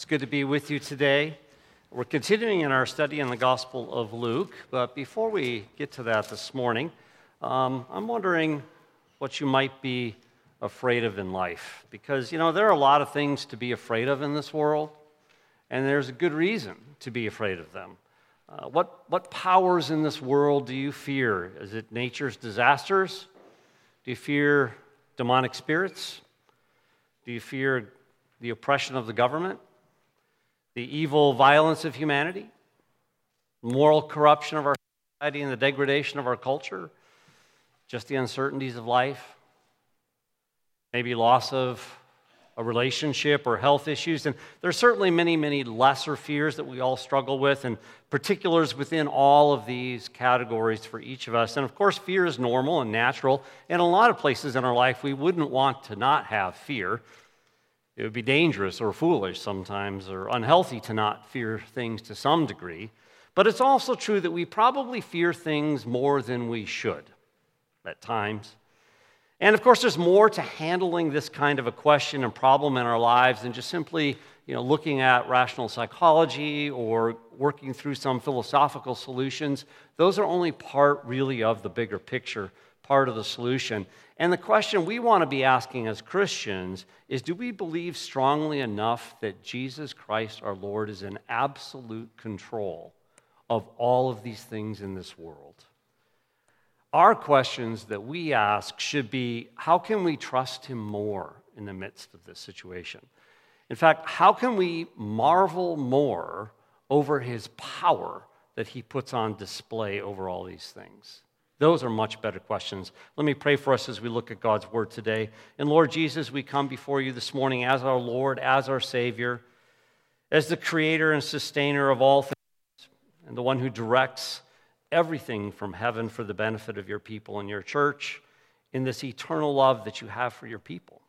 It's good to be with you today. We're continuing in our study in the Gospel of Luke, but before we get to that this morning, um, I'm wondering what you might be afraid of in life. Because, you know, there are a lot of things to be afraid of in this world, and there's a good reason to be afraid of them. Uh, what, what powers in this world do you fear? Is it nature's disasters? Do you fear demonic spirits? Do you fear the oppression of the government? The evil violence of humanity, moral corruption of our society, and the degradation of our culture, just the uncertainties of life, maybe loss of a relationship or health issues. And there's certainly many, many lesser fears that we all struggle with, and particulars within all of these categories for each of us. And of course, fear is normal and natural. In a lot of places in our life, we wouldn't want to not have fear. It would be dangerous or foolish sometimes or unhealthy to not fear things to some degree. But it's also true that we probably fear things more than we should at times. And of course, there's more to handling this kind of a question and problem in our lives than just simply you know, looking at rational psychology or working through some philosophical solutions. Those are only part, really, of the bigger picture, part of the solution. And the question we want to be asking as Christians is do we believe strongly enough that Jesus Christ our Lord is in absolute control of all of these things in this world? Our questions that we ask should be how can we trust him more in the midst of this situation? In fact, how can we marvel more over his power that he puts on display over all these things? Those are much better questions. Let me pray for us as we look at God's word today. And Lord Jesus, we come before you this morning as our Lord, as our Savior, as the creator and sustainer of all things, and the one who directs everything from heaven for the benefit of your people and your church in this eternal love that you have for your people.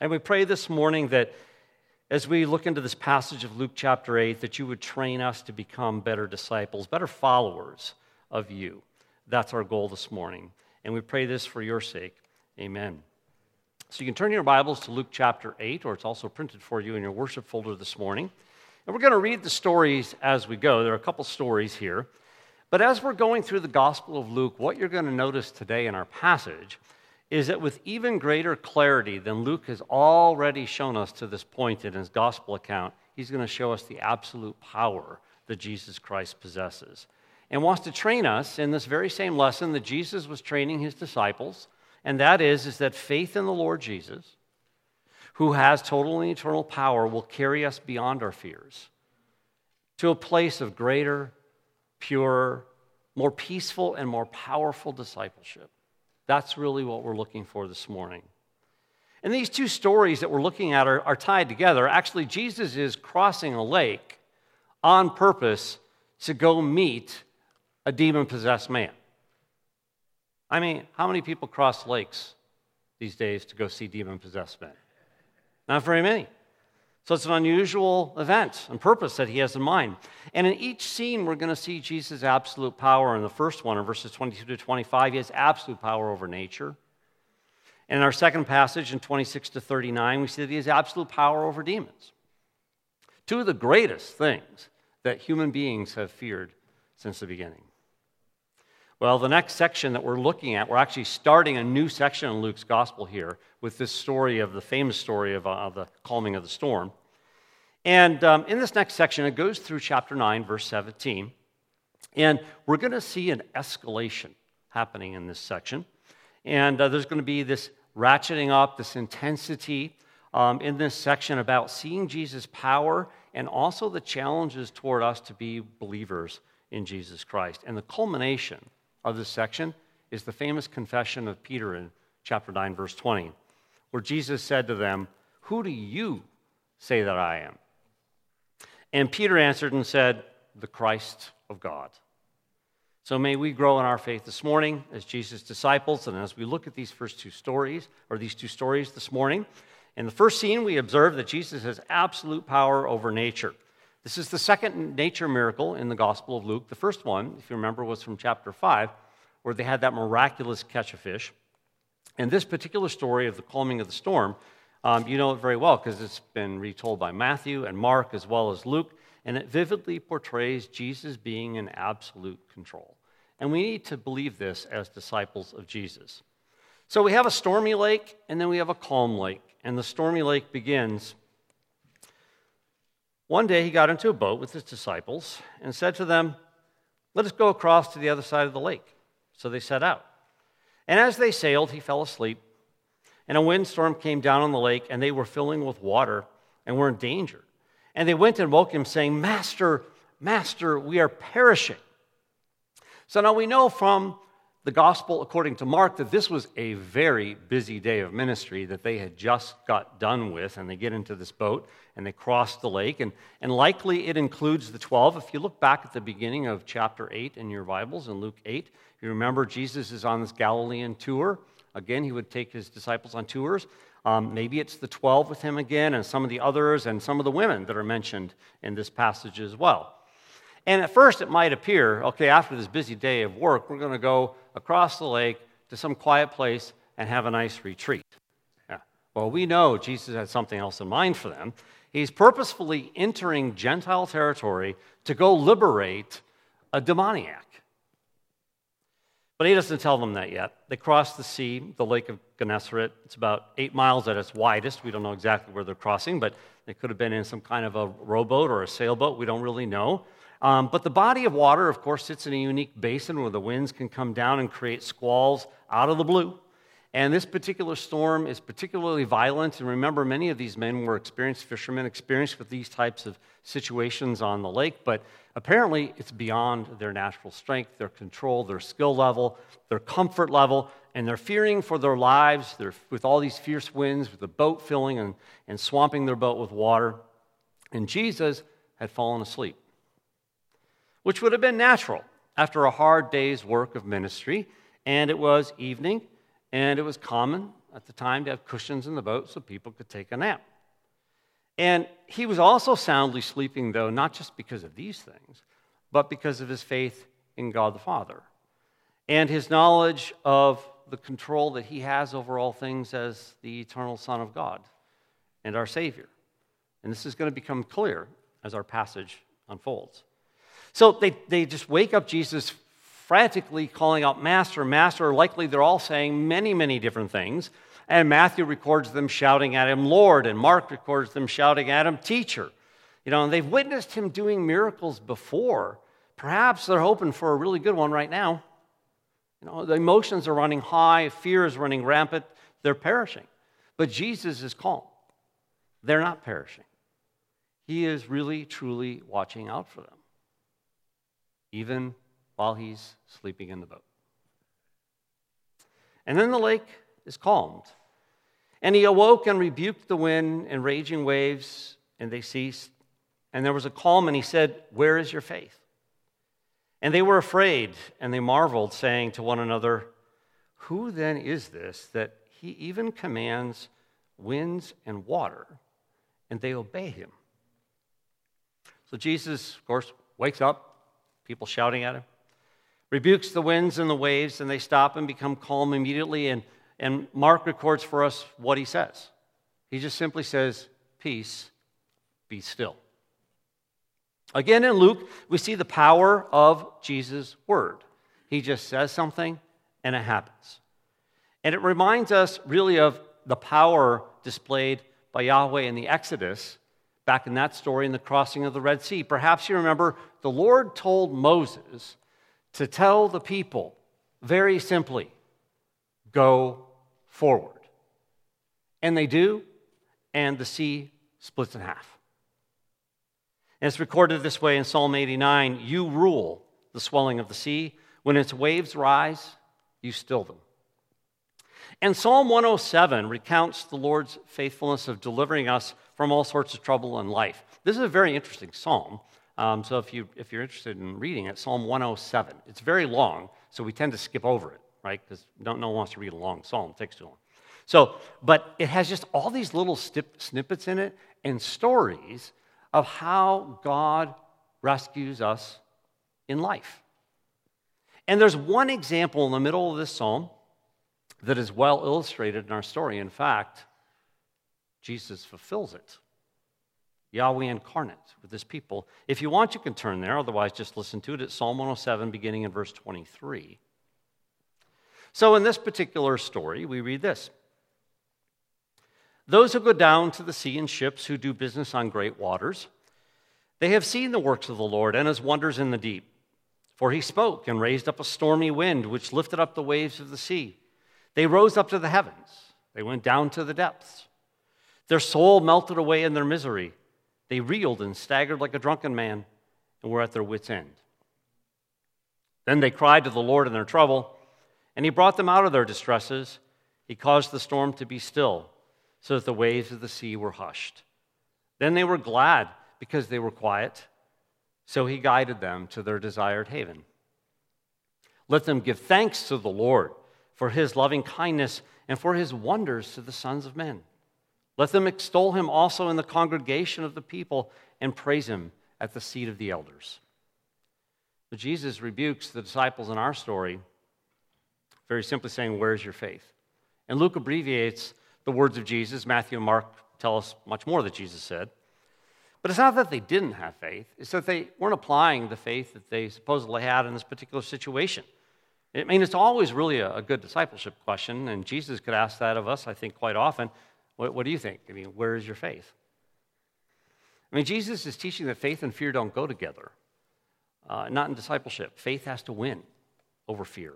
And we pray this morning that as we look into this passage of Luke chapter 8, that you would train us to become better disciples, better followers of you. That's our goal this morning. And we pray this for your sake. Amen. So you can turn your Bibles to Luke chapter 8, or it's also printed for you in your worship folder this morning. And we're going to read the stories as we go. There are a couple stories here. But as we're going through the Gospel of Luke, what you're going to notice today in our passage is that with even greater clarity than Luke has already shown us to this point in his Gospel account, he's going to show us the absolute power that Jesus Christ possesses and wants to train us in this very same lesson that Jesus was training his disciples, and that is, is that faith in the Lord Jesus, who has total and eternal power, will carry us beyond our fears to a place of greater, purer, more peaceful, and more powerful discipleship. That's really what we're looking for this morning. And these two stories that we're looking at are, are tied together. Actually, Jesus is crossing a lake on purpose to go meet a demon possessed man. I mean, how many people cross lakes these days to go see demon possessed men? Not very many. So it's an unusual event and purpose that he has in mind. And in each scene, we're going to see Jesus' absolute power. In the first one, in verses 22 to 25, he has absolute power over nature. And in our second passage, in 26 to 39, we see that he has absolute power over demons. Two of the greatest things that human beings have feared since the beginning. Well, the next section that we're looking at, we're actually starting a new section in Luke's gospel here with this story of the famous story of, uh, the calming of the storm. And um, in this next section, it goes through chapter 9, verse 17. And we're going to see an escalation happening in this section. And uh, there's going to be this ratcheting up, this intensity um, in this section about seeing Jesus' power and also the challenges toward us to be believers in Jesus Christ. And the culmination of this section is the famous confession of Peter in chapter 9, verse 20, where Jesus said to them, Who do you say that I am? And Peter answered and said, The Christ of God. So may we grow in our faith this morning as Jesus' disciples, and as we look at these first two stories, or these two stories this morning. In the first scene, we observe that Jesus has absolute power over nature. This is the second nature miracle in the Gospel of Luke. The first one, if you remember, was from chapter 5, where they had that miraculous catch of fish. And this particular story of the calming of the storm Um, you know it very well because it's been retold by Matthew and Mark as well as Luke, and it vividly portrays Jesus being in absolute control. And we need to believe this as disciples of Jesus. So we have a stormy lake, and then we have a calm lake. And the stormy lake begins. One day he got into a boat with his disciples and said to them, Let us go across to the other side of the lake. So they set out. And as they sailed, he fell asleep. And a windstorm came down on the lake, and they were filling with water and were in danger. And they went and woke him, saying, Master, Master, we are perishing. So now we know from the gospel according to Mark that this was a very busy day of ministry that they had just got done with, and they get into this boat and they cross the lake. And, and likely it includes the 12. If you look back at the beginning of chapter 8 in your Bibles, in Luke 8, you remember Jesus is on this Galilean tour. Again, he would take his disciples on tours. Um, maybe it's the 12 with him again, and some of the others, and some of the women that are mentioned in this passage as well. And at first, it might appear okay, after this busy day of work, we're going to go across the lake to some quiet place and have a nice retreat. Yeah. Well, we know Jesus had something else in mind for them. He's purposefully entering Gentile territory to go liberate a demoniac. But he doesn't tell them that yet. They cross the sea, the Lake of Gennesaret. It's about eight miles at its widest. We don't know exactly where they're crossing, but they could have been in some kind of a rowboat or a sailboat. We don't really know. Um, but the body of water, of course, sits in a unique basin where the winds can come down and create squalls out of the blue. And this particular storm is particularly violent. And remember, many of these men were experienced fishermen, experienced with these types of situations on the lake. But apparently, it's beyond their natural strength, their control, their skill level, their comfort level. And they're fearing for their lives. They're with all these fierce winds, with the boat filling and, and swamping their boat with water. And Jesus had fallen asleep, which would have been natural after a hard day's work of ministry. And it was evening and it was common at the time to have cushions in the boat so people could take a nap. And he was also soundly sleeping, though, not just because of these things, but because of his faith in God the Father and his knowledge of the control that he has over all things as the eternal Son of God and our Savior. And this is going to become clear as our passage unfolds. So they, they just wake up Jesus frantically calling out Master, Master. Likely they're all saying many, many different things. And Matthew records them shouting at him, Lord, and Mark records them shouting at him, Teacher. You know, and they've witnessed him doing miracles before. Perhaps they're hoping for a really good one right now. You know, the emotions are running high, fear is running rampant, they're perishing. But Jesus is calm. They're not perishing. He is really, truly watching out for them, even while he's sleeping in the boat. And then the lake is calmed. And he awoke and rebuked the wind and raging waves, and they ceased. And there was a calm, and he said, Where is your faith? And they were afraid, and they marveled, saying to one another, Who then is this that he even commands winds and water, and they obey him? So Jesus, of course, wakes up, people shouting at him rebukes the winds and the waves, and they stop and become calm immediately. And, and Mark records for us what he says. He just simply says, Peace, be still. Again, in Luke, we see the power of Jesus' word. He just says something, and it happens. And it reminds us really of the power displayed by Yahweh in the Exodus, back in that story in the crossing of the Red Sea. Perhaps you remember the Lord told Moses to tell the people very simply go forward. And they do, and the sea splits in half. And it's recorded this way in Psalm 89 You rule the swelling of the sea. When its waves rise, you still them. And Psalm 107 recounts the Lord's faithfulness of delivering us from all sorts of trouble in life. This is a very interesting psalm um, so if, you, if you're interested in reading it, Psalm 107. It's very long, so we tend to skip over it, right? Because no, no one wants to read a long psalm, it takes too long. So, but it has just all these little snip, snippets in it and stories of how God rescues us in life. And there's one example in the middle of this psalm that is well illustrated in our story. In fact, Jesus fulfills it. Yahweh incarnate with his people. If you want, you can turn there. Otherwise, just listen to it. It's Psalm 107, beginning in verse 23. So, in this particular story, we read this Those who go down to the sea in ships who do business on great waters, they have seen the works of the Lord and his wonders in the deep. For he spoke and raised up a stormy wind, which lifted up the waves of the sea. They rose up to the heavens, they went down to the depths. Their soul melted away in their misery. They reeled and staggered like a drunken man and were at their wits' end. Then they cried to the Lord in their trouble, and he brought them out of their distresses. He caused the storm to be still, so that the waves of the sea were hushed. Then they were glad because they were quiet, so he guided them to their desired haven. Let them give thanks to the Lord for his loving kindness and for his wonders to the sons of men. Let them extol him also in the congregation of the people and praise him at the seat of the elders. But Jesus rebukes the disciples in our story, very simply saying, Where's your faith? And Luke abbreviates the words of Jesus. Matthew and Mark tell us much more that Jesus said. But it's not that they didn't have faith, it's that they weren't applying the faith that they supposedly had in this particular situation. I mean, it's always really a, good discipleship question, and Jesus could ask that of us, I think, quite often. What, what do you think? I mean, where is your faith? I mean, Jesus is teaching that faith and fear don't go together, uh, not in discipleship. Faith has to win over fear.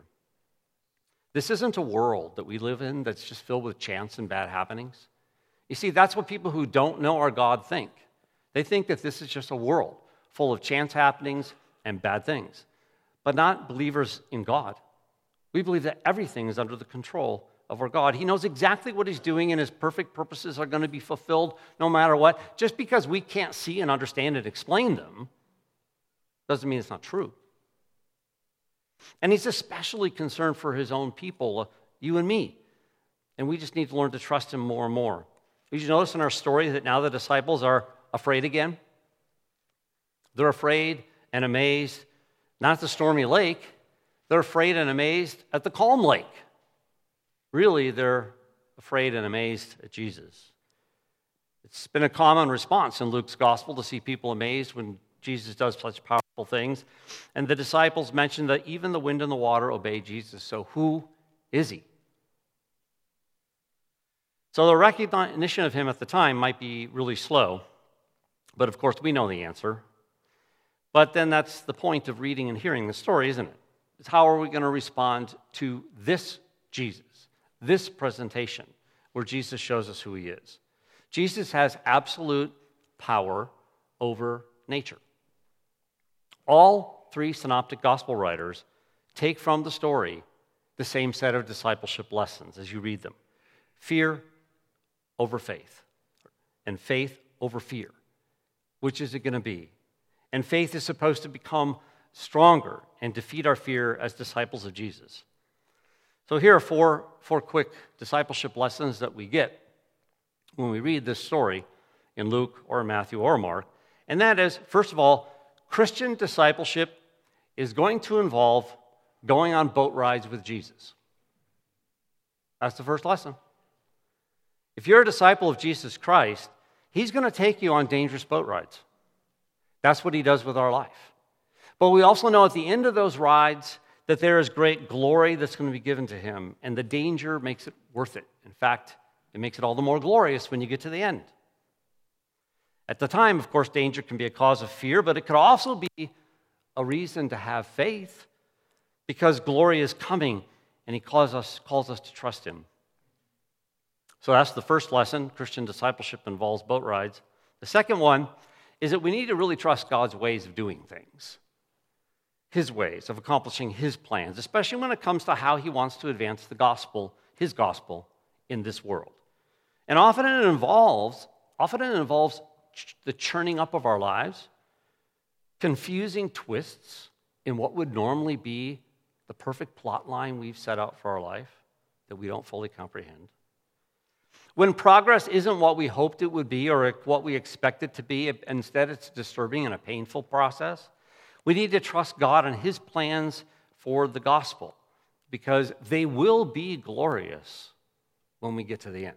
This isn't a world that we live in that's just filled with chance and bad happenings. You see, that's what people who don't know our God think. They think that this is just a world full of chance happenings and bad things, but not believers in God. We believe that everything is under the control of our God. He knows exactly what He's doing, and His perfect purposes are going to be fulfilled no matter what. Just because we can't see and understand and explain them doesn't mean it's not true. And He's especially concerned for His own people, uh, you and me. And we just need to learn to trust Him more and more. Did you notice in our story that now the disciples are afraid again? They're afraid and amazed, not at the stormy lake, they're afraid and amazed at the calm lake. Really, they're afraid and amazed at Jesus. It's been a common response in Luke's gospel to see people amazed when Jesus does such powerful things. And the disciples mentioned that even the wind and the water obey Jesus. So, who is he? So, the recognition of him at the time might be really slow. But of course, we know the answer. But then that's the point of reading and hearing the story, isn't it? It's how are we going to respond to this Jesus? This presentation where Jesus shows us who he is. Jesus has absolute power over nature. All three synoptic gospel writers take from the story the same set of discipleship lessons as you read them fear over faith, and faith over fear. Which is it going to be? And faith is supposed to become stronger and defeat our fear as disciples of Jesus. So, here are four, four quick discipleship lessons that we get when we read this story in Luke or Matthew or Mark. And that is, first of all, Christian discipleship is going to involve going on boat rides with Jesus. That's the first lesson. If you're a disciple of Jesus Christ, he's going to take you on dangerous boat rides. That's what he does with our life. But we also know at the end of those rides, that there is great glory that's going to be given to him, and the danger makes it worth it. In fact, it makes it all the more glorious when you get to the end. At the time, of course, danger can be a cause of fear, but it could also be a reason to have faith because glory is coming and he calls us, calls us to trust him. So that's the first lesson. Christian discipleship involves boat rides. The second one is that we need to really trust God's ways of doing things his ways of accomplishing his plans, especially when it comes to how he wants to advance the gospel, his gospel, in this world. And often it involves, often it involves the churning up of our lives, confusing twists in what would normally be the perfect plot line we've set out for our life that we don't fully comprehend. When progress isn't what we hoped it would be or what we expect it to be, instead it's disturbing and a painful process we need to trust God and His plans for the gospel because they will be glorious when we get to the end.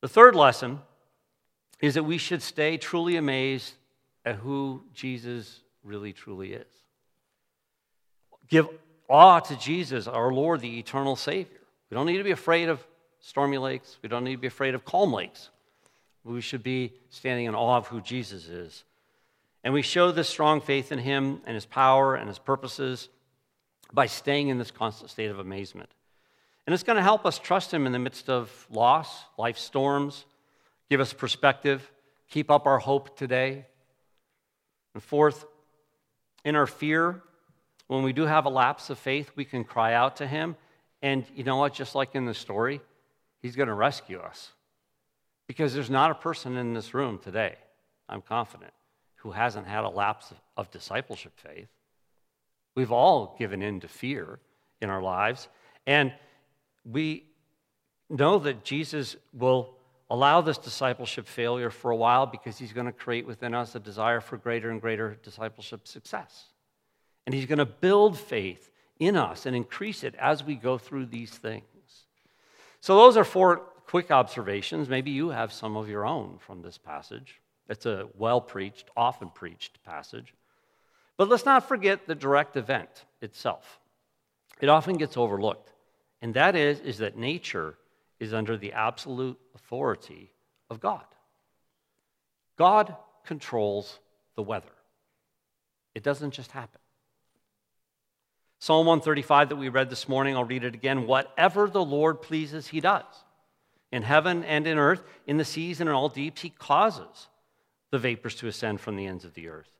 The third lesson is that we should stay truly amazed at who Jesus really, truly is. Give awe to Jesus, our Lord, the eternal Savior. We don't need to be afraid of stormy lakes, we don't need to be afraid of calm lakes. We should be standing in awe of who Jesus is. And we show this strong faith in him and his power and his purposes by staying in this constant state of amazement. And it's going to help us trust him in the midst of loss, life storms, give us perspective, keep up our hope today. And fourth, in our fear, when we do have a lapse of faith, we can cry out to him. And you know what? Just like in the story, he's going to rescue us. Because there's not a person in this room today, I'm confident, who hasn't had a lapse of discipleship faith. We've all given in to fear in our lives. And we know that Jesus will allow this discipleship failure for a while because he's going to create within us a desire for greater and greater discipleship success. And he's going to build faith in us and increase it as we go through these things. So, those are four quick observations. Maybe you have some of your own from this passage. It's a well preached, often preached passage. But let's not forget the direct event itself. It often gets overlooked. And that is, is that nature is under the absolute authority of God. God controls the weather. It doesn't just happen. Psalm 135 that we read this morning, I'll read it again. Whatever the Lord pleases, he does. In heaven and in earth, in the seas and in all deeps, he causes the vapors to ascend from the ends of the earth.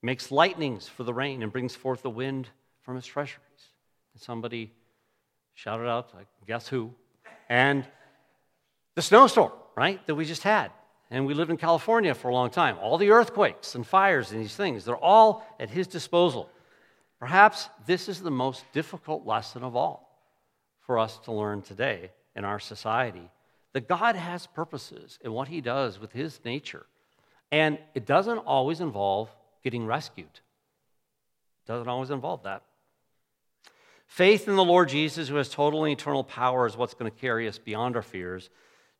He makes lightnings for the rain and brings forth the wind from his treasuries. And somebody shouted out, I guess who? And the snowstorm, right, that we just had. And we lived in California for a long time. All the earthquakes and fires and these things, they're all at his disposal. Perhaps this is the most difficult lesson of all for us to learn today in our society that God has purposes in what he does with his nature. And it doesn't always involve getting rescued, it doesn't always involve that. Faith in the Lord Jesus, who has total and eternal power, is what's going to carry us beyond our fears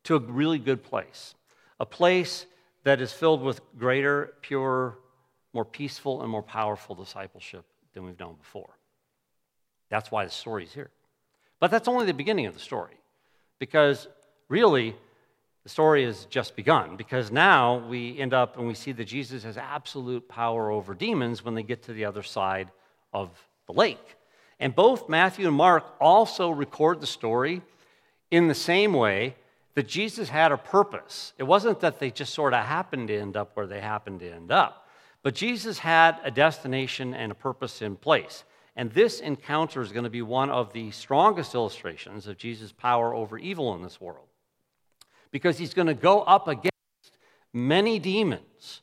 to a really good place. A place that is filled with greater, pure, more peaceful, and more powerful discipleship than we've known before. That's why the story's here. But that's only the beginning of the story, because really, the story has just begun. Because now we end up and we see that Jesus has absolute power over demons when they get to the other side of the lake. And both Matthew and Mark also record the story in the same way that Jesus had a purpose. It wasn't that they just sort of happened to end up where they happened to end up. But Jesus had a destination and a purpose in place. And this encounter is going to be one of the strongest illustrations of Jesus' power over evil in this world. Because he's going to go up against many demons,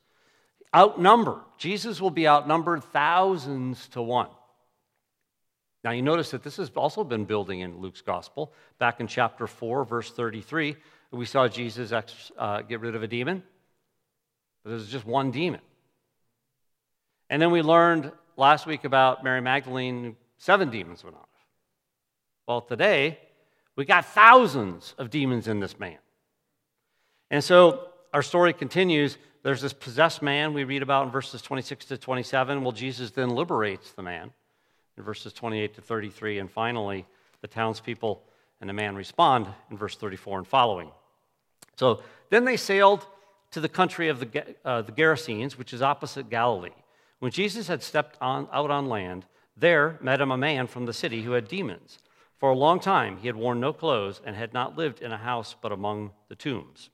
outnumbered. Jesus will be outnumbered thousands to one. Now, you notice that this has also been building in Luke's gospel. Back in chapter 4, verse 33, we saw Jesus uh, get rid of a demon, but there's just one demon. And then we learned last week about Mary Magdalene, seven demons went off. Well, today, we got thousands of demons in this man. And so our story continues. There's this possessed man we read about in verses 26 to 27. Well, Jesus then liberates the man in verses 28 to 33. And finally, the townspeople and the man respond in verse 34 and following. So then they sailed to the country of the, uh, the Gerasenes, which is opposite Galilee. When Jesus had stepped on, out on land, there met him a man from the city who had demons. For a long time he had worn no clothes and had not lived in a house but among the tombs.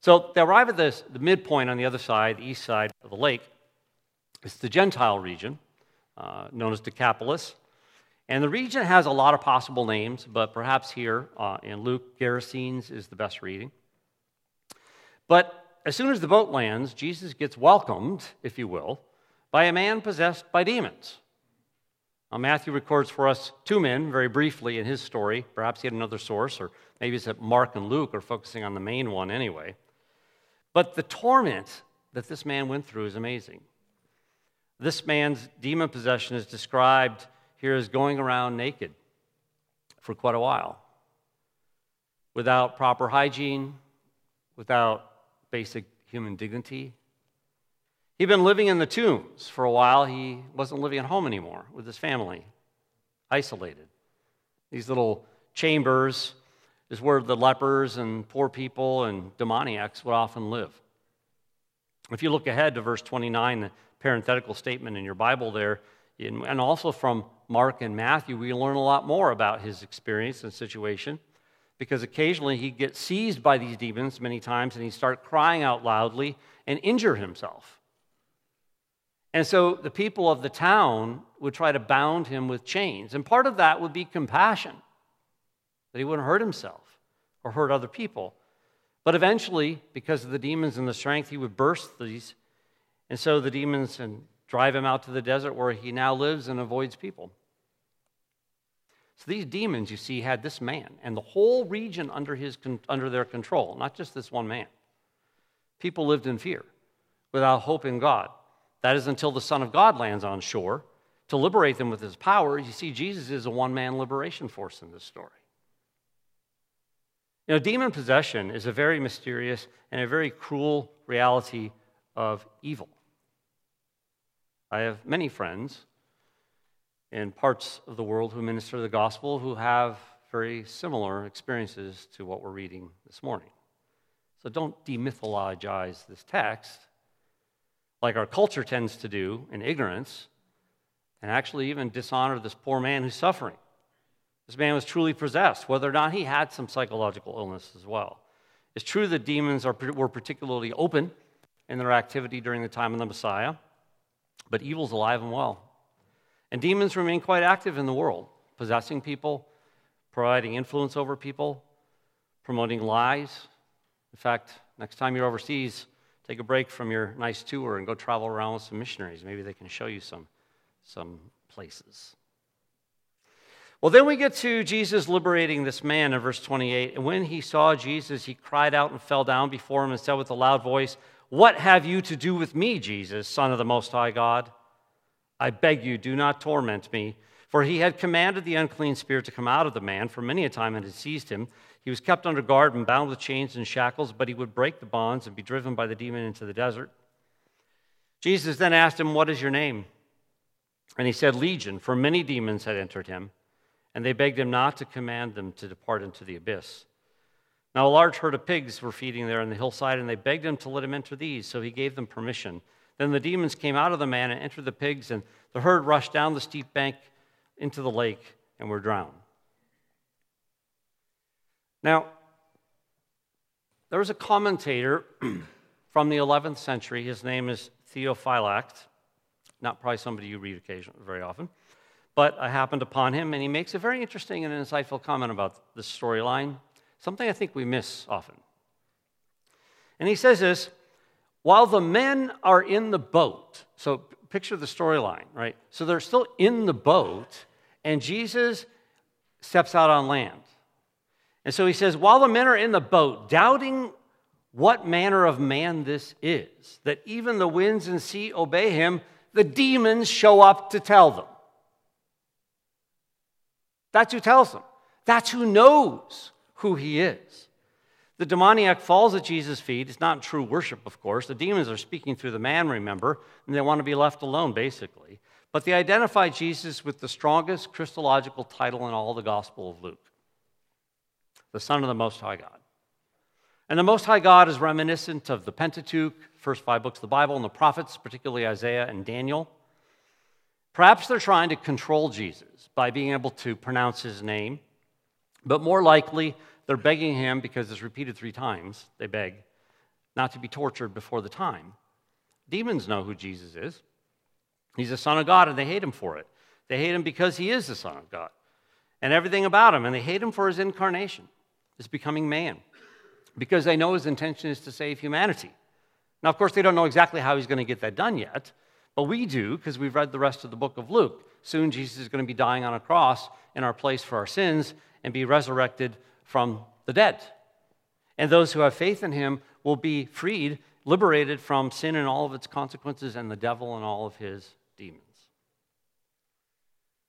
So they arrive at this, the midpoint on the other side, the east side of the lake. It's the Gentile region, uh, known as Decapolis. And the region has a lot of possible names, but perhaps here uh, in Luke, Gerasenes is the best reading. But as soon as the boat lands, Jesus gets welcomed, if you will, by a man possessed by demons. Now, Matthew records for us two men very briefly in his story. Perhaps he had another source, or maybe it's that Mark and Luke are focusing on the main one anyway. But the torment that this man went through is amazing. This man's demon possession is described here as going around naked for quite a while. without proper hygiene, without basic human dignity. He'd been living in the tombs for a while. He wasn't living at home anymore with his family, isolated. These little chambers is where the lepers and poor people and demoniacs would often live. If you look ahead to verse 29, the parenthetical statement in your Bible there, and also from Mark and Matthew, we learn a lot more about his experience and situation because occasionally he gets seized by these demons many times and he starts crying out loudly and injure himself. And so the people of the town would try to bound him with chains. And part of that would be compassion, that he wouldn't hurt himself or hurt other people. But eventually, because of the demons and the strength, he would burst these. And so the demons and drive him out to the desert where he now lives and avoids people. So these demons, you see, had this man and the whole region under, his, under their control, not just this one man. People lived in fear without hope in God. That is until the Son of God lands on shore to liberate them with his power. You see, Jesus is a one man liberation force in this story. You know, demon possession is a very mysterious and a very cruel reality of evil. I have many friends in parts of the world who minister the gospel who have very similar experiences to what we're reading this morning. So don't demythologize this text like our culture tends to do in ignorance and actually even dishonor this poor man who's suffering. This man was truly possessed, whether or not he had some psychological illness as well. It's true that demons are, were particularly open in their activity during the time of the Messiah, but evil's alive and well. And demons remain quite active in the world, possessing people, providing influence over people, promoting lies. In fact, next time you're overseas, take a break from your nice tour and go travel around with some missionaries. Maybe they can show you some, some places. Well, then we get to Jesus liberating this man in verse 28. And when he saw Jesus, he cried out and fell down before him and said with a loud voice, What have you to do with me, Jesus, Son of the Most High God? I beg you, do not torment me. For he had commanded the unclean spirit to come out of the man, for many a time it had seized him. He was kept under guard and bound with chains and shackles, but he would break the bonds and be driven by the demon into the desert. Jesus then asked him, What is your name? And he said, Legion, for many demons had entered him, and they begged him not to command them to depart into the abyss. Now, a large herd of pigs were feeding there on the hillside, and they begged him to let him enter these, so he gave them permission. Then the demons came out of the man and entered the pigs, and the herd rushed down the steep bank into the lake and were drowned. Now, there was a commentator from the 11th century. His name is Theophylact. Not probably somebody you read occasionally, very often. But I happened upon him, and he makes a very interesting and insightful comment about this storyline, something I think we miss often. And he says this while the men are in the boat, so picture the storyline, right? So they're still in the boat, and Jesus steps out on land. And so he says, while the men are in the boat, doubting what manner of man this is, that even the winds and sea obey him, the demons show up to tell them. That's who tells them. That's who knows who he is. The demoniac falls at Jesus' feet. It's not true worship, of course. The demons are speaking through the man, remember, and they want to be left alone, basically. But they identify Jesus with the strongest Christological title in all the Gospel of Luke the Son of the Most High God. And the Most High God is reminiscent of the Pentateuch, first five books of the Bible, and the prophets, particularly Isaiah and Daniel. Perhaps they're trying to control Jesus by being able to pronounce his name, but more likely, they're begging him, because it's repeated three times, they beg, not to be tortured before the time. Demons know who Jesus is. He's the Son of God, and they hate him for it. They hate him because he is the Son of God and everything about him, and they hate him for his incarnation, his becoming man, because they know his intention is to save humanity. Now, of course, they don't know exactly how he's going to get that done yet, but we do because we've read the rest of the book of Luke. Soon, Jesus is going to be dying on a cross in our place for our sins and be resurrected from the dead. And those who have faith in him will be freed, liberated from sin and all of its consequences and the devil and all of his demons.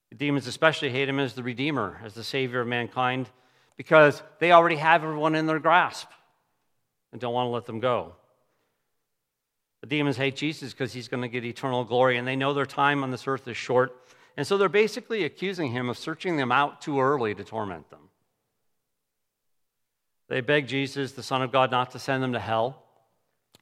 The demons especially hate him as the Redeemer, as the Savior of mankind, because they already have everyone in their grasp and don't want to let them go. The demons hate Jesus because he's going to get eternal glory, and they know their time on this earth is short. And so they're basically accusing him of searching them out too early to torment them. They beg Jesus, the Son of God, not to send them to hell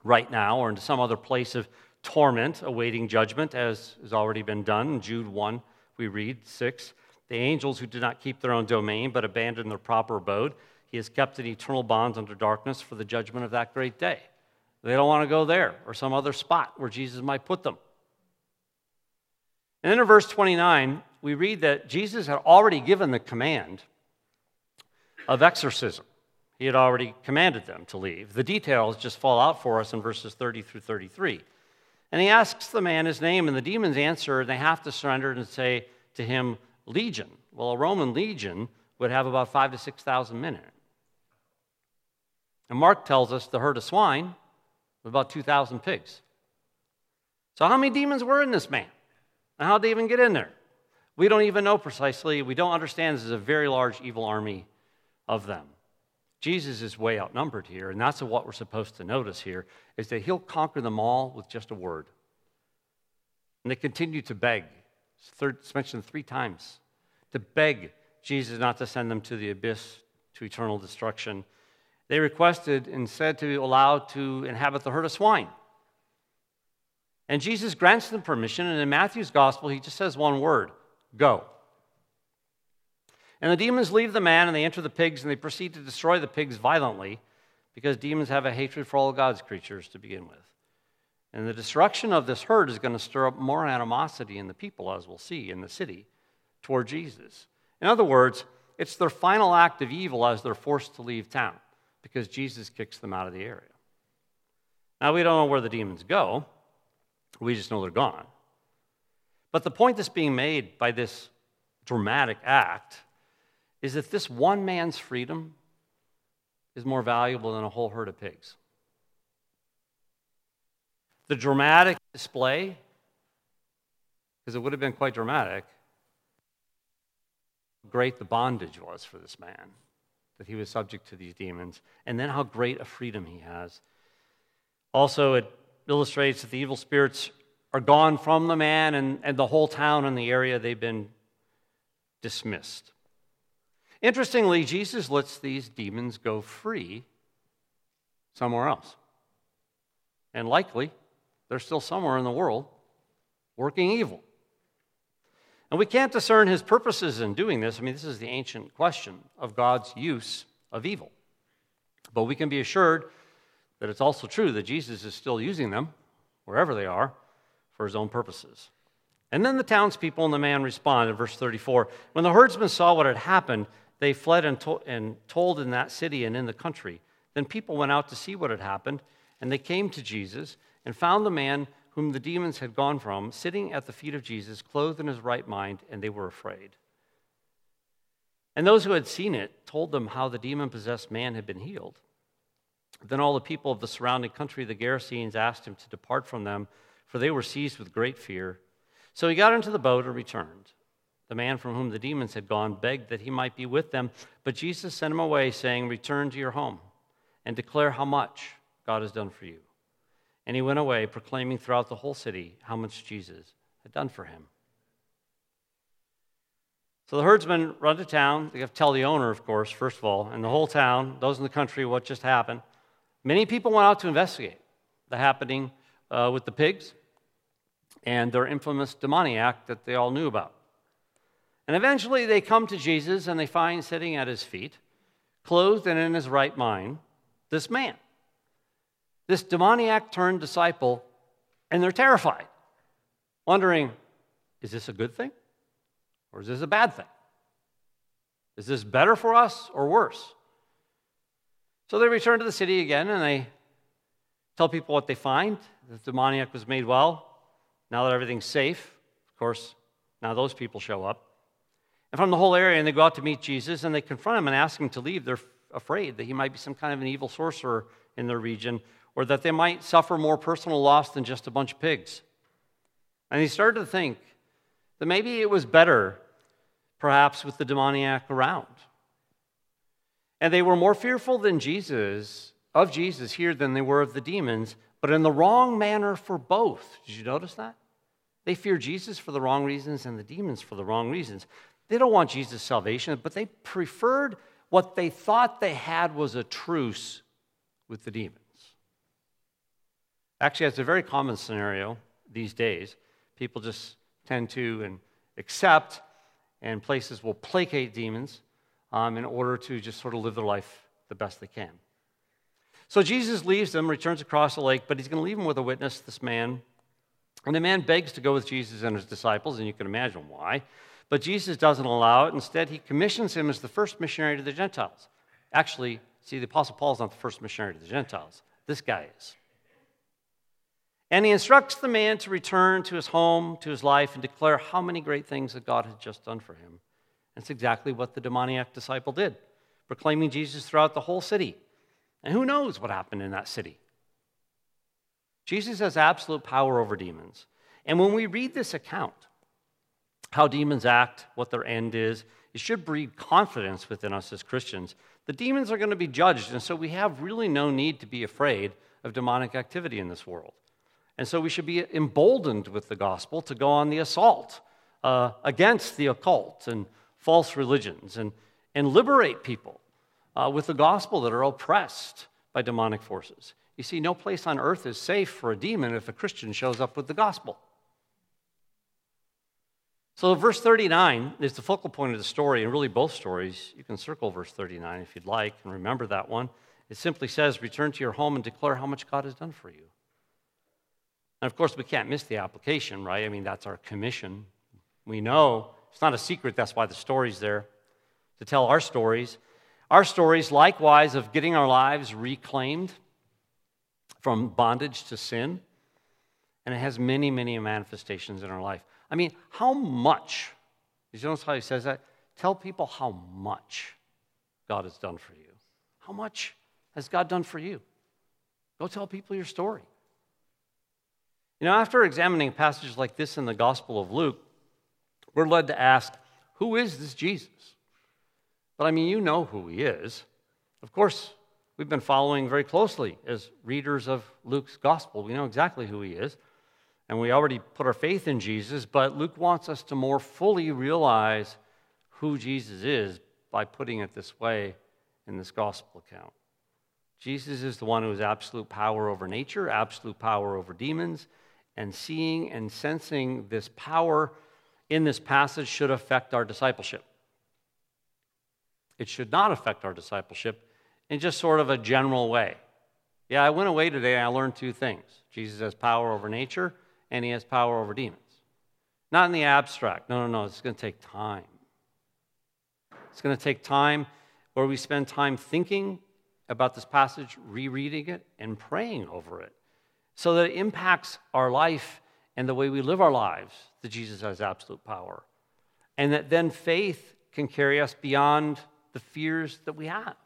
right now or into some other place of torment awaiting judgment, as has already been done. In Jude 1, we read 6 The angels who did not keep their own domain but abandoned their proper abode, he has kept in eternal bonds under darkness for the judgment of that great day. They don't want to go there or some other spot where Jesus might put them. And then in verse 29, we read that Jesus had already given the command of exorcism. He had already commanded them to leave. The details just fall out for us in verses 30 through 33. And he asks the man his name, and the demons answer, and they have to surrender and say to him, Legion. Well, a Roman legion would have about five to 6,000 men in it. And Mark tells us the herd of swine was about 2,000 pigs. So, how many demons were in this man? And how'd they even get in there? We don't even know precisely. We don't understand. This is a very large evil army of them. Jesus is way outnumbered here, and that's what we're supposed to notice here, is that he'll conquer them all with just a word. And they continue to beg. It's, mentioned three times. To beg Jesus not to send them to the abyss, to eternal destruction. They requested and said to be allowed to inhabit the herd of swine. And Jesus grants them permission, and in Matthew's gospel, he just says one word go. And the demons leave the man and they enter the pigs and they proceed to destroy the pigs violently because demons have a hatred for all God's creatures to begin with. And the destruction of this herd is going to stir up more animosity in the people, as we'll see in the city, toward Jesus. In other words, it's their final act of evil as they're forced to leave town because Jesus kicks them out of the area. Now, we don't know where the demons go. We just know they're gone. But the point that's being made by this dramatic act is that this one man's freedom is more valuable than a whole herd of pigs. The dramatic display, because it would have been quite dramatic, great the bondage was for this man, that he was subject to these demons, and then how great a freedom he has. Also, it illustrates that the evil spirits are gone from the man and, and the whole town and the area they've been dismissed. Interestingly, Jesus lets these demons go free somewhere else. And likely, they're still somewhere in the world working evil. And we can't discern his purposes in doing this. I mean, this is the ancient question of God's use of evil. But we can be assured that it's also true that Jesus is still using them, wherever they are, for his own purposes. And then the townspeople and the man respond in verse 34. When the herdsmen saw what had happened, they fled and, to- and told in that city and in the country. Then people went out to see what had happened, and they came to Jesus and found the man whom the demons had gone from sitting at the feet of Jesus, clothed in his right mind, and they were afraid. And those who had seen it told them how the demon possessed man had been healed. Then all the people of the surrounding country, the Gerasenes, asked him to depart from them, for they were seized with great fear. So he got into the boat and returned. The man from whom the demons had gone begged that he might be with them, but Jesus sent him away, saying, Return to your home and declare how much God has done for you. And he went away, proclaiming throughout the whole city how much Jesus had done for him. So the herdsmen run to town. They have to tell the owner, of course, first of all, and the whole town, those in the country, what just happened. Many people went out to investigate the happening uh, with the pigs and their infamous demoniac that they all knew about. And eventually they come to Jesus and they find sitting at his feet, clothed and in his right mind, this man, this demoniac turned disciple, and they're terrified, wondering is this a good thing or is this a bad thing? Is this better for us or worse? So they return to the city again and they tell people what they find. The demoniac was made well. Now that everything's safe, of course, now those people show up. And from the whole area, and they go out to meet Jesus and they confront him and ask him to leave. They're afraid that he might be some kind of an evil sorcerer in their region or that they might suffer more personal loss than just a bunch of pigs. And he started to think that maybe it was better, perhaps, with the demoniac around. And they were more fearful than Jesus, of Jesus here than they were of the demons, but in the wrong manner for both. Did you notice that? They fear Jesus for the wrong reasons and the demons for the wrong reasons. They don't want Jesus' salvation, but they preferred what they thought they had was a truce with the demons. Actually, it's a very common scenario these days. People just tend to and accept, and places will placate demons um, in order to just sort of live their life the best they can. So Jesus leaves them, returns across the lake, but he's going to leave them with a witness, this man. And the man begs to go with Jesus and his disciples, and you can imagine why. But Jesus doesn't allow it. Instead, he commissions him as the first missionary to the Gentiles. Actually, see, the Apostle Paul is not the first missionary to the Gentiles. This guy is. And he instructs the man to return to his home, to his life, and declare how many great things that God had just done for him. That's exactly what the demoniac disciple did, proclaiming Jesus throughout the whole city. And who knows what happened in that city? Jesus has absolute power over demons. And when we read this account, how demons act, what their end is, it should breed confidence within us as Christians. The demons are going to be judged, and so we have really no need to be afraid of demonic activity in this world. And so we should be emboldened with the gospel to go on the assault uh, against the occult and false religions and, and liberate people uh, with the gospel that are oppressed by demonic forces. You see, no place on earth is safe for a demon if a Christian shows up with the gospel. So, verse 39 is the focal point of the story, and really both stories. You can circle verse 39 if you'd like and remember that one. It simply says, Return to your home and declare how much God has done for you. And of course, we can't miss the application, right? I mean, that's our commission. We know it's not a secret, that's why the story's there, to tell our stories. Our stories, likewise, of getting our lives reclaimed from bondage to sin. And it has many, many manifestations in our life. I mean, how much? You notice how he says that? Tell people how much God has done for you. How much has God done for you? Go tell people your story. You know, after examining passages like this in the Gospel of Luke, we're led to ask, who is this Jesus? But I mean, you know who he is. Of course, we've been following very closely as readers of Luke's Gospel. We know exactly who he is. And we already put our faith in Jesus, but Luke wants us to more fully realize who Jesus is by putting it this way in this gospel account. Jesus is the one who has absolute power over nature, absolute power over demons, and seeing and sensing this power in this passage should affect our discipleship. It should not affect our discipleship in just sort of a general way. Yeah, I went away today and I learned two things Jesus has power over nature and he has power over demons. Not in the abstract. No, no, no. It's going to take time. It's going to take time where we spend time thinking about this passage, rereading it, and praying over it so that it impacts our life and the way we live our lives that Jesus has absolute power. And that then faith can carry us beyond the fears that we have.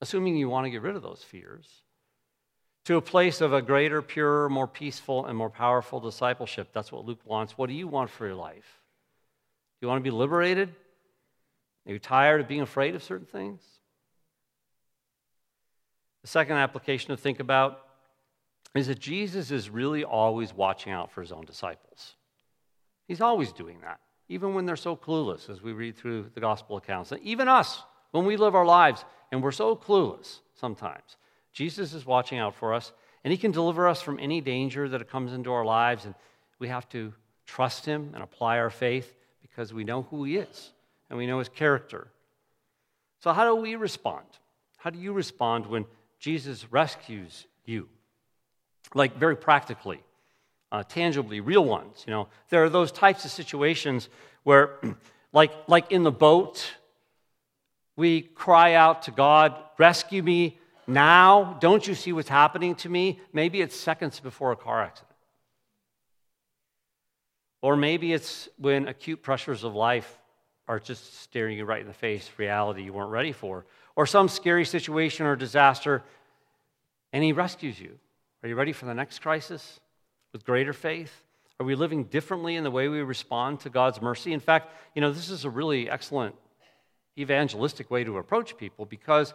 Assuming you want to get rid of those fears to a place of a greater, purer, more peaceful, and more powerful discipleship. That's what Luke wants. What do you want for your life? Do you want to be liberated? Are you tired of being afraid of certain things? The second application to think about is that Jesus is really always watching out for his own disciples. He's always doing that, even when they're so clueless, as we read through the gospel accounts. Even us, when we live our lives and we're so clueless sometimes. Jesus is watching out for us, and He can deliver us from any danger that comes into our lives. And we have to trust Him and apply our faith because we know who He is and we know His character. So, how do we respond? How do you respond when Jesus rescues you? Like, very practically, uh, tangibly, real ones. You know, there are those types of situations where, like, like in the boat, we cry out to God, rescue me now, don't you see what's happening to me? Maybe it's seconds before a car accident. Or maybe it's when acute pressures of life are just staring you right in the face, reality you weren't ready for. Or some scary situation or disaster, and He rescues you. Are you ready for the next crisis with greater faith? Are we living differently in the way we respond to God's mercy? In fact, you know, this is a really excellent evangelistic way to approach people because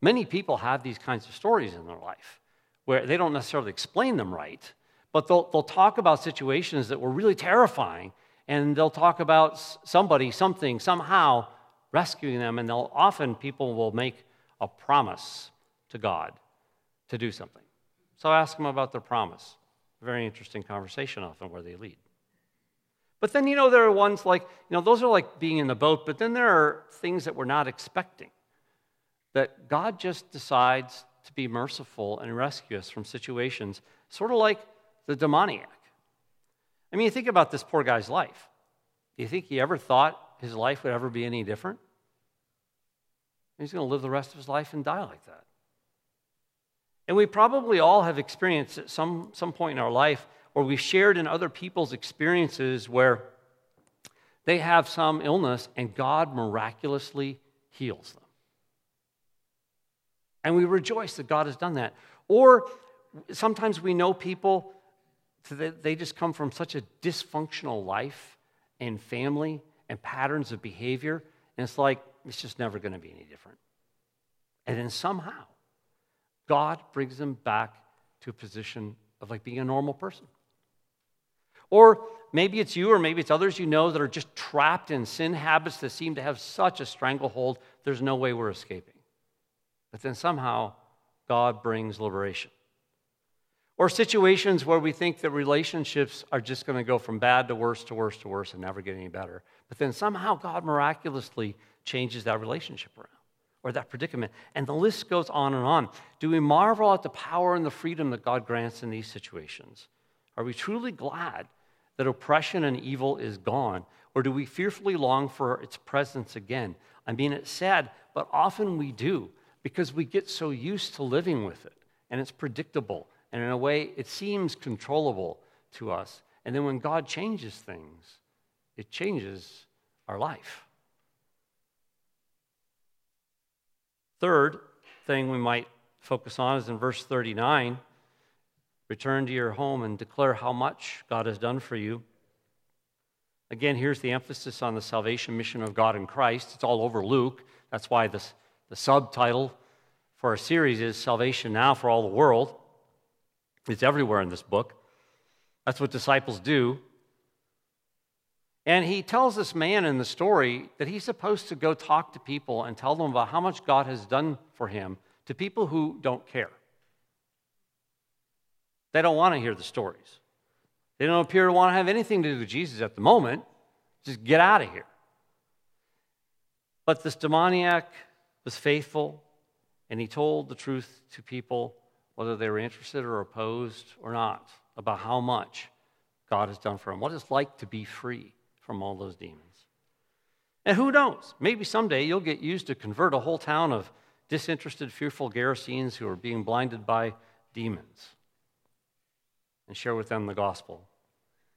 many people have these kinds of stories in their life where they don't necessarily explain them right, but they'll, they'll talk about situations that were really terrifying, and they'll talk about somebody, something, somehow rescuing them, and they'll often people will make a promise to God to do something. So I ask them about their promise. Very interesting conversation often where they lead. But then, you know, there are ones like, you know, those are like being in the boat, but then there are things that we're not expecting. That God just decides to be merciful and rescue us from situations, sort of like the demoniac. I mean, you think about this poor guy's life. Do you think he ever thought his life would ever be any different? He's going to live the rest of his life and die like that. And we probably all have experienced at some, some point in our life where we've shared in other people's experiences where they have some illness and God miraculously heals them. And we rejoice that God has done that. Or sometimes we know people that they just come from such a dysfunctional life and family and patterns of behavior, and it's like it's just never going to be any different. And then somehow, God brings them back to a position of like being a normal person. Or maybe it's you, or maybe it's others you know that are just trapped in sin habits that seem to have such a stranglehold, there's no way we're escaping. But then somehow, God brings liberation. Or situations where we think that relationships are just going to go from bad to worse to worse to worse and never get any better. But then somehow God miraculously changes that relationship around or that predicament. And the list goes on and on. Do we marvel at the power and the freedom that God grants in these situations? Are we truly glad that oppression and evil is gone? Or do we fearfully long for its presence again? I mean, it's sad, but often we do because we get so used to living with it and it's predictable. And in a way, it seems controllable to us. And then when God changes things, it changes our life. Third thing we might focus on is in verse 39 return to your home and declare how much God has done for you. Again, here's the emphasis on the salvation mission of God in Christ. It's all over Luke. That's why this, the subtitle for our series is Salvation Now for All the World. It's everywhere in this book. That's what disciples do. And he tells this man in the story that he's supposed to go talk to people and tell them about how much God has done for him to people who don't care. They don't want to hear the stories. They don't appear to want to have anything to do with Jesus at the moment. Just get out of here. But this demoniac was faithful, and he told the truth to people, whether they were interested or opposed or not, about how much God has done for him, what it's like to be free from all those demons. And who knows? Maybe someday you'll get used to convert a whole town of disinterested, fearful Gerasenes who are being blinded by demons and share with them the gospel.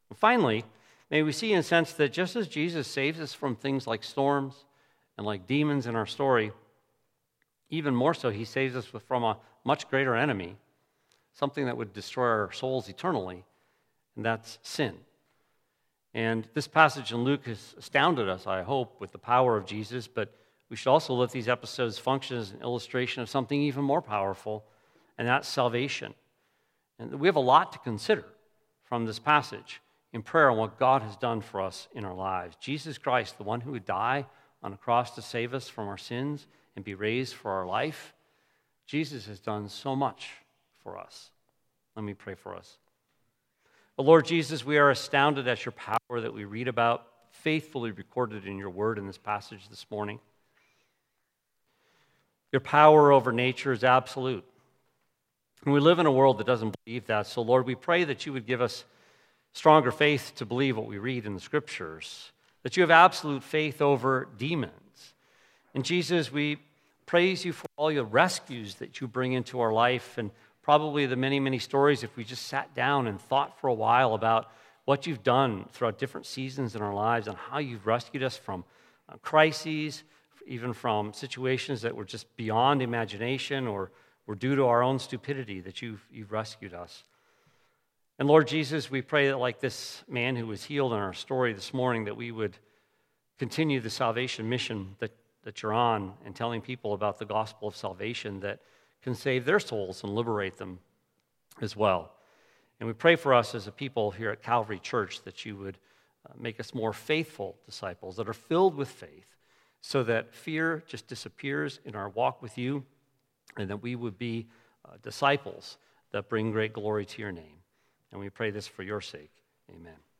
And finally, may we see in a sense that just as Jesus saves us from things like storms and like demons in our story, even more so, he saves us from a much greater enemy, something that would destroy our souls eternally, and that's sin. And this passage in Luke has astounded us, I hope, with the power of Jesus, but we should also let these episodes function as an illustration of something even more powerful, and that's salvation. And we have a lot to consider from this passage in prayer on what God has done for us in our lives. Jesus Christ, the one who would die on a cross to save us from our sins and be raised for our life, Jesus has done so much for us. Let me pray for us. But Lord Jesus, we are astounded at your power that we read about, faithfully recorded in your word in this passage this morning. Your power over nature is absolute. And we live in a world that doesn't believe that. So, Lord, we pray that you would give us stronger faith to believe what we read in the scriptures, that you have absolute faith over demons. And Jesus, we praise you for all your rescues that you bring into our life and probably the many, many stories if we just sat down and thought for a while about what you've done throughout different seasons in our lives and how you've rescued us from uh, crises, even from situations that were just beyond imagination or were due to our own stupidity, that you've, you've rescued us. And Lord Jesus, we pray that, like this man who was healed in our story this morning, that we would continue the salvation mission that that you're on and telling people about the gospel of salvation that can save their souls and liberate them as well. And we pray for us as a people here at Calvary Church that you would uh, make us more faithful disciples that are filled with faith so that fear just disappears in our walk with you and that we would be uh, disciples that bring great glory to your name. And we pray this for your sake. Amen.